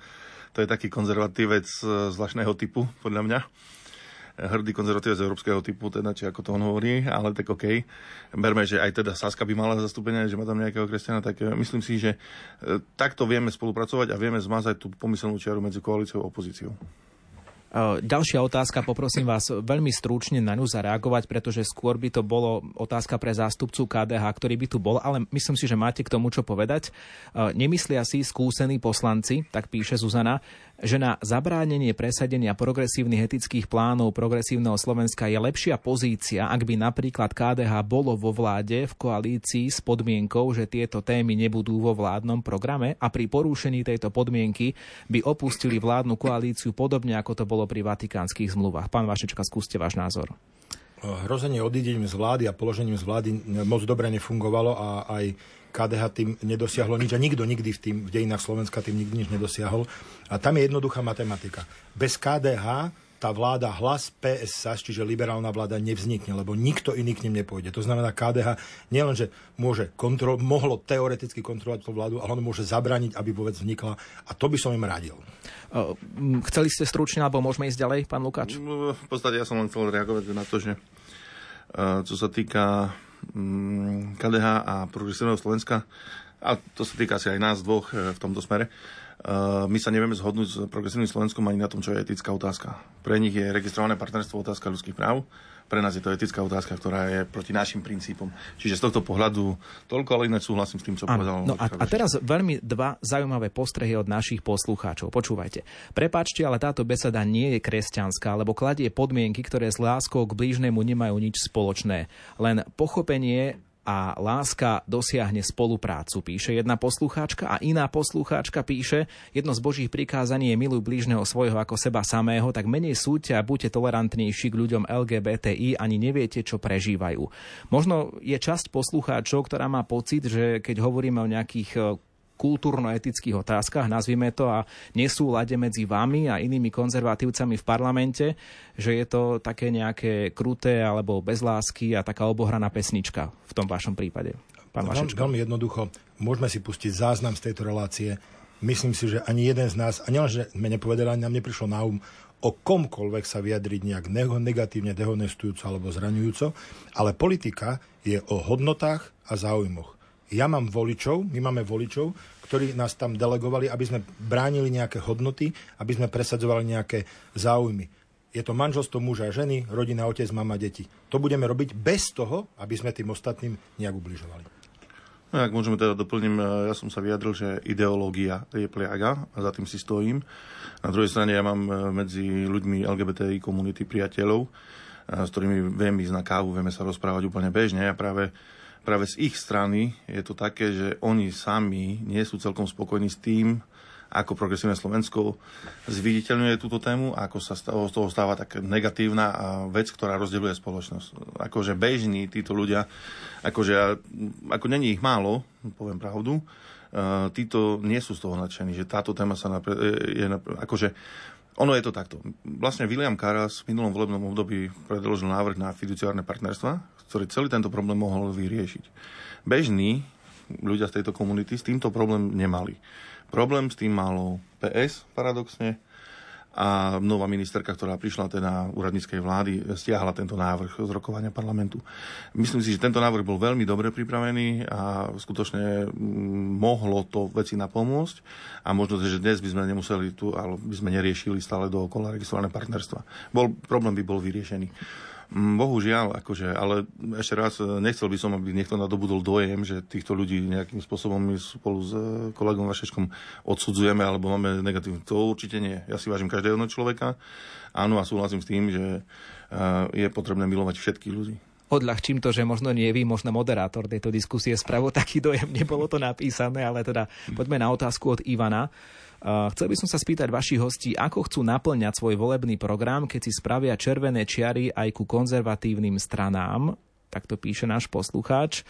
to je taký konzervatívec e, zvláštneho typu, podľa mňa hrdý konzervatívec európskeho typu, teda, či ako to on hovorí, ale tak OK. Berme, že aj teda Saska by mala zastúpenie, že má tam nejakého kresťana, tak e, myslím si, že e, takto vieme spolupracovať a vieme zmazať tú pomyselnú čiaru medzi koalíciou a opozíciou. Ďalšia otázka, poprosím vás veľmi stručne na ňu zareagovať, pretože skôr by to bolo otázka pre zástupcu KDH, ktorý by tu bol, ale myslím si, že máte k tomu čo povedať. Nemyslia si skúsení poslanci, tak píše Zuzana, že na zabránenie presadenia progresívnych etických plánov progresívneho Slovenska je lepšia pozícia, ak by napríklad KDH bolo vo vláde v koalícii s podmienkou, že tieto témy nebudú vo vládnom programe a pri porušení tejto podmienky by opustili vládnu koalíciu podobne ako to bolo pri vatikánskych zmluvách. Pán Vašečka, skúste váš názor hrozenie odidením z vlády a položením z vlády moc dobre nefungovalo a aj KDH tým nedosiahlo nič a nikto nikdy v, tým, v dejinách Slovenska tým nikdy nič nedosiahol. A tam je jednoduchá matematika. Bez KDH tá vláda hlas PS SAS, čiže liberálna vláda, nevznikne, lebo nikto iný k ním nepôjde. To znamená, KDH nielenže môže kontrol, mohlo teoreticky kontrolovať tú vládu, ale on môže zabrániť, aby vôbec vznikla. A to by som im radil. Chceli ste stručne, alebo môžeme ísť ďalej, pán Lukáč? No, v podstate ja som len chcel reagovať na to, že čo sa týka KDH a progresívneho Slovenska, a to sa týka asi aj nás dvoch e, v tomto smere, Eh, my sa nevieme zhodnúť s progresívnym Slovenskom ani na tom, čo je etická otázka. Pre nich je registrované partnerstvo otázka ľudských práv, pre nás je to etická otázka, ktorá je proti našim princípom. Čiže z tohto pohľadu toľko, ale ináč súhlasím s tým, čo ano. povedal. No a, a teraz veľmi dva zaujímavé postrehy od našich poslucháčov. Počúvajte. Prepačte, ale táto beseda nie je kresťanská, lebo kladie podmienky, ktoré s láskou k blížnemu nemajú nič spoločné. Len pochopenie a láska dosiahne spoluprácu, píše jedna poslucháčka a iná poslucháčka píše, jedno z božích prikázaní je miluj blížneho svojho ako seba samého, tak menej súďte a buďte tolerantnejší k ľuďom LGBTI, ani neviete, čo prežívajú. Možno je časť poslucháčov, ktorá má pocit, že keď hovoríme o nejakých kultúrno-etických otázkach, nazvime to, a nesúlade medzi vami a inými konzervatívcami v parlamente, že je to také nejaké kruté alebo bez lásky a taká obohraná pesnička v tom vašom prípade. Pán Veľmi, veľmi jednoducho, môžeme si pustiť záznam z tejto relácie. Myslím si, že ani jeden z nás, a nielen, že sme nepovedali, ani nám neprišlo na um o komkoľvek sa vyjadriť nejak negatívne, dehonestujúco alebo zraňujúco, ale politika je o hodnotách a záujmoch. Ja mám voličov, my máme voličov, ktorí nás tam delegovali, aby sme bránili nejaké hodnoty, aby sme presadzovali nejaké záujmy. Je to manželstvo muža a ženy, rodina, otec, mama, deti. To budeme robiť bez toho, aby sme tým ostatným nejak ubližovali. No, ak môžeme teda doplním, e, ja som sa vyjadril, že ideológia je pliaga a za tým si stojím. Na druhej strane ja mám e, medzi ľuďmi LGBTI komunity priateľov, e, s ktorými viem ísť na kávu, vieme sa rozprávať úplne bežne a práve práve z ich strany je to také, že oni sami nie sú celkom spokojní s tým, ako progresívne Slovensko zviditeľňuje túto tému, ako sa z toho stáva tak negatívna vec, ktorá rozdeľuje spoločnosť. Akože bežní títo ľudia, akože ako není ich málo, poviem pravdu, títo nie sú z toho nadšení, že táto téma sa napre, je, akože ono je to takto. Vlastne William Karas v minulom volebnom období predložil návrh na fiduciárne partnerstva, ktorý celý tento problém mohol vyriešiť. Bežní ľudia z tejto komunity s týmto problém nemali. Problém s tým malo PS, paradoxne, a nová ministerka, ktorá prišla teda úradníckej vlády, stiahla tento návrh z rokovania parlamentu. Myslím si, že tento návrh bol veľmi dobre pripravený a skutočne mm, mohlo to veci napomôcť a možno, že dnes by sme nemuseli tu, ale by sme neriešili stále dookola registrované partnerstva. Bol, problém by bol vyriešený. Mm, bohužiaľ, akože, ale ešte raz, e, nechcel by som, aby niekto nadobudol dojem, že týchto ľudí nejakým spôsobom my spolu s e, kolegom Vašečkom odsudzujeme alebo máme negatívne. To určite nie. Ja si vážim každého človeka. Áno a súhlasím s tým, že e, je potrebné milovať všetkých ľudí odľahčím to, že možno nie vy, možno moderátor tejto diskusie spravo taký dojem, nebolo to napísané, ale teda poďme na otázku od Ivana. Chcel by som sa spýtať vašich hostí, ako chcú naplňať svoj volebný program, keď si spravia červené čiary aj ku konzervatívnym stranám, tak to píše náš poslucháč.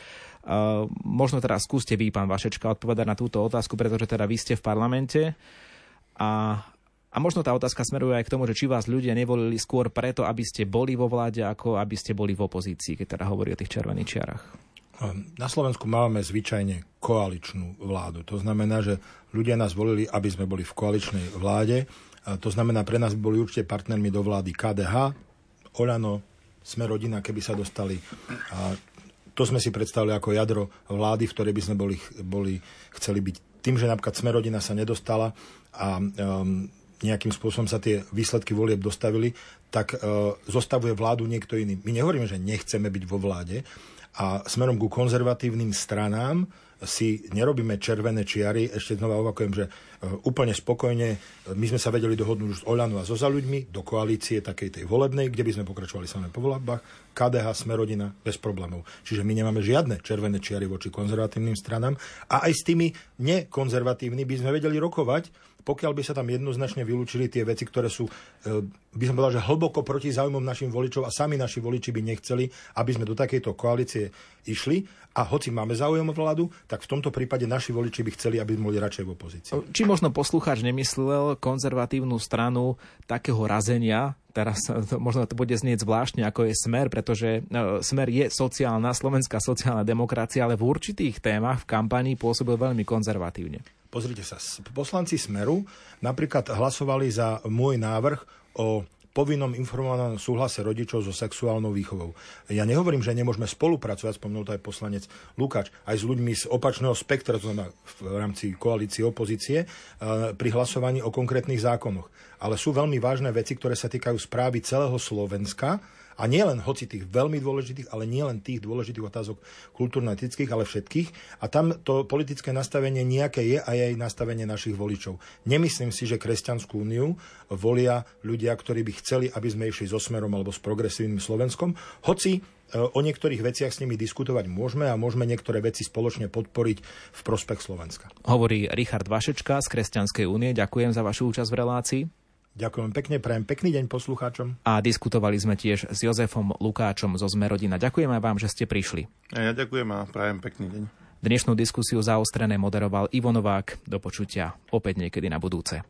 Možno teraz skúste vy, pán Vašečka, odpovedať na túto otázku, pretože teda vy ste v parlamente a, a možno tá otázka smeruje aj k tomu, že či vás ľudia nevolili skôr preto, aby ste boli vo vláde, ako aby ste boli v opozícii, keď teda hovorí o tých červených čiarach. Na Slovensku máme zvyčajne koaličnú vládu. To znamená, že ľudia nás volili, aby sme boli v koaličnej vláde. A to znamená, pre nás boli určite partnermi do vlády KDH, Oľano, sme rodina, keby sa dostali. A to sme si predstavili ako jadro vlády, v ktorej by sme boli, boli chceli byť. Tým, že napríklad sme rodina sa nedostala a um, nejakým spôsobom sa tie výsledky volieb dostavili, tak uh, zostavuje vládu niekto iný. My nehovoríme, že nechceme byť vo vláde, a smerom ku konzervatívnym stranám si nerobíme červené čiary. Ešte znova opakujem, že e, úplne spokojne e, my sme sa vedeli dohodnúť už s Oľanu a so za ľuďmi do koalície takej tej volebnej, kde by sme pokračovali samé po voľbách. KDH, Smerodina, bez problémov. Čiže my nemáme žiadne červené čiary voči konzervatívnym stranám a aj s tými nekonzervatívnymi by sme vedeli rokovať, pokiaľ by sa tam jednoznačne vylúčili tie veci, ktoré sú, e, by som povedal, že hlboko proti záujmom našim voličov a sami naši voliči by nechceli, aby sme do takejto koalície išli a hoci máme záujem o vládu, tak v tomto prípade naši voliči by chceli, aby boli radšej v opozícii. Či možno poslucháč nemyslel konzervatívnu stranu takého razenia, teraz možno to bude znieť zvláštne, ako je Smer, pretože e, Smer je sociálna, slovenská sociálna demokracia, ale v určitých témach v kampanii pôsobil veľmi konzervatívne. Pozrite sa, poslanci Smeru napríklad hlasovali za môj návrh o povinnom informovanom súhlase rodičov so sexuálnou výchovou. Ja nehovorím, že nemôžeme spolupracovať, spomnul to aj poslanec Lukáč, aj s ľuďmi z opačného spektra, to znamená v rámci koalície opozície, eh, pri hlasovaní o konkrétnych zákonoch. Ale sú veľmi vážne veci, ktoré sa týkajú správy celého Slovenska, a nie len hoci tých veľmi dôležitých, ale nie len tých dôležitých otázok kultúrno-etických, ale všetkých. A tam to politické nastavenie nejaké je a je aj nastavenie našich voličov. Nemyslím si, že Kresťanskú úniu volia ľudia, ktorí by chceli, aby sme išli so Smerom alebo s progresívnym Slovenskom, hoci e, o niektorých veciach s nimi diskutovať môžeme a môžeme niektoré veci spoločne podporiť v prospech Slovenska. Hovorí Richard Vašečka z Kresťanskej únie. Ďakujem za vašu účasť v relácii. Ďakujem pekne, prajem pekný deň poslucháčom. A diskutovali sme tiež s Jozefom Lukáčom zo Zmerodina. Ďakujem aj vám, že ste prišli. A ja ďakujem a prajem pekný deň. Dnešnú diskusiu zaostrené moderoval Ivo Novák. Do počutia opäť niekedy na budúce.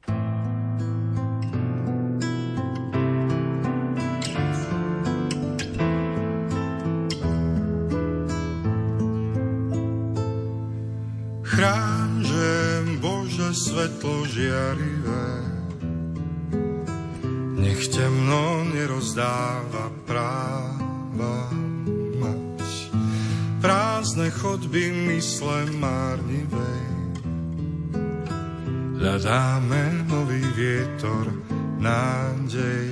Chrán, že Bože svetlo žiarivé, nech temno nerozdáva práva mať. Prázdne chodby mysle márnivej. Hľadáme nový vietor, nádej,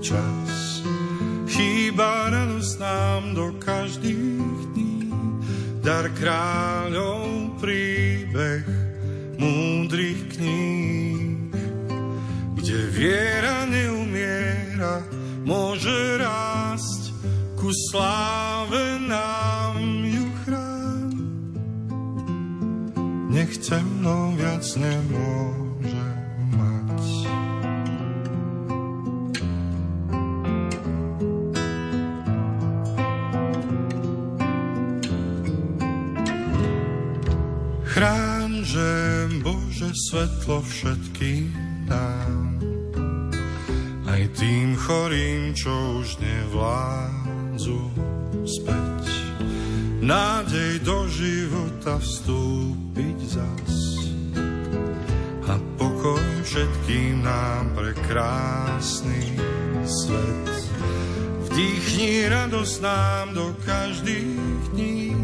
čas. Chýba radosť nám do každých dní, dar kráľov príbeh múdrych kníh, kde viera neumie viera môže rásť, ku sláve nám ju chrán. Nech temno viac nemôže mať. Chráň, že Bože svetlo aj tým chorým, čo už nevládzu späť. Nádej do života vstúpiť zas a pokoj všetkým nám pre krásny svet. Vdýchni radosť nám do každých dní,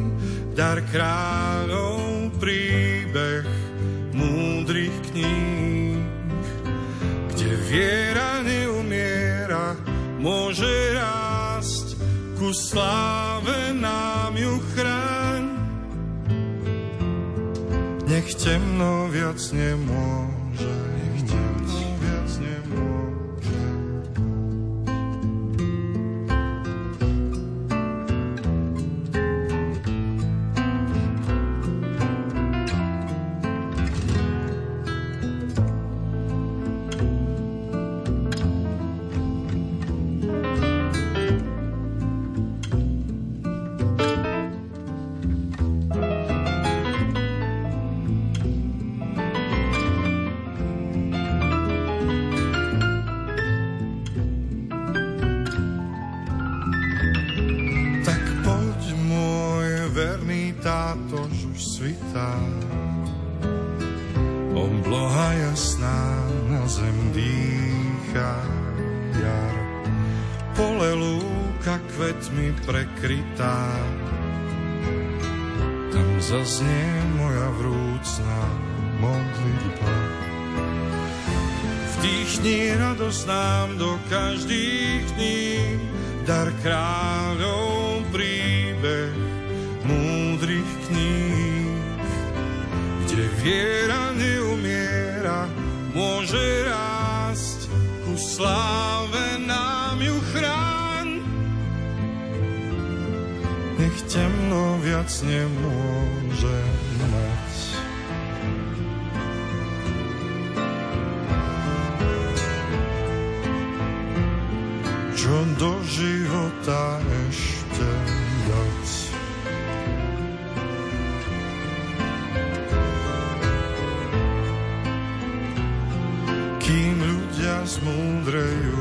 dar kráľov príbeh múdrych kníh, kde viera sláve nám ju chráň. Nech temno viac nemôže, prekrytá. Tam zaznie moja vrúcna modlitba. Vdýchni radosť nám do každých dní, dar kráľov príbeh múdrych kníh, kde viera viac nemôžem mať. Čo do života ešte dať? Kým ľudia zmúdrejú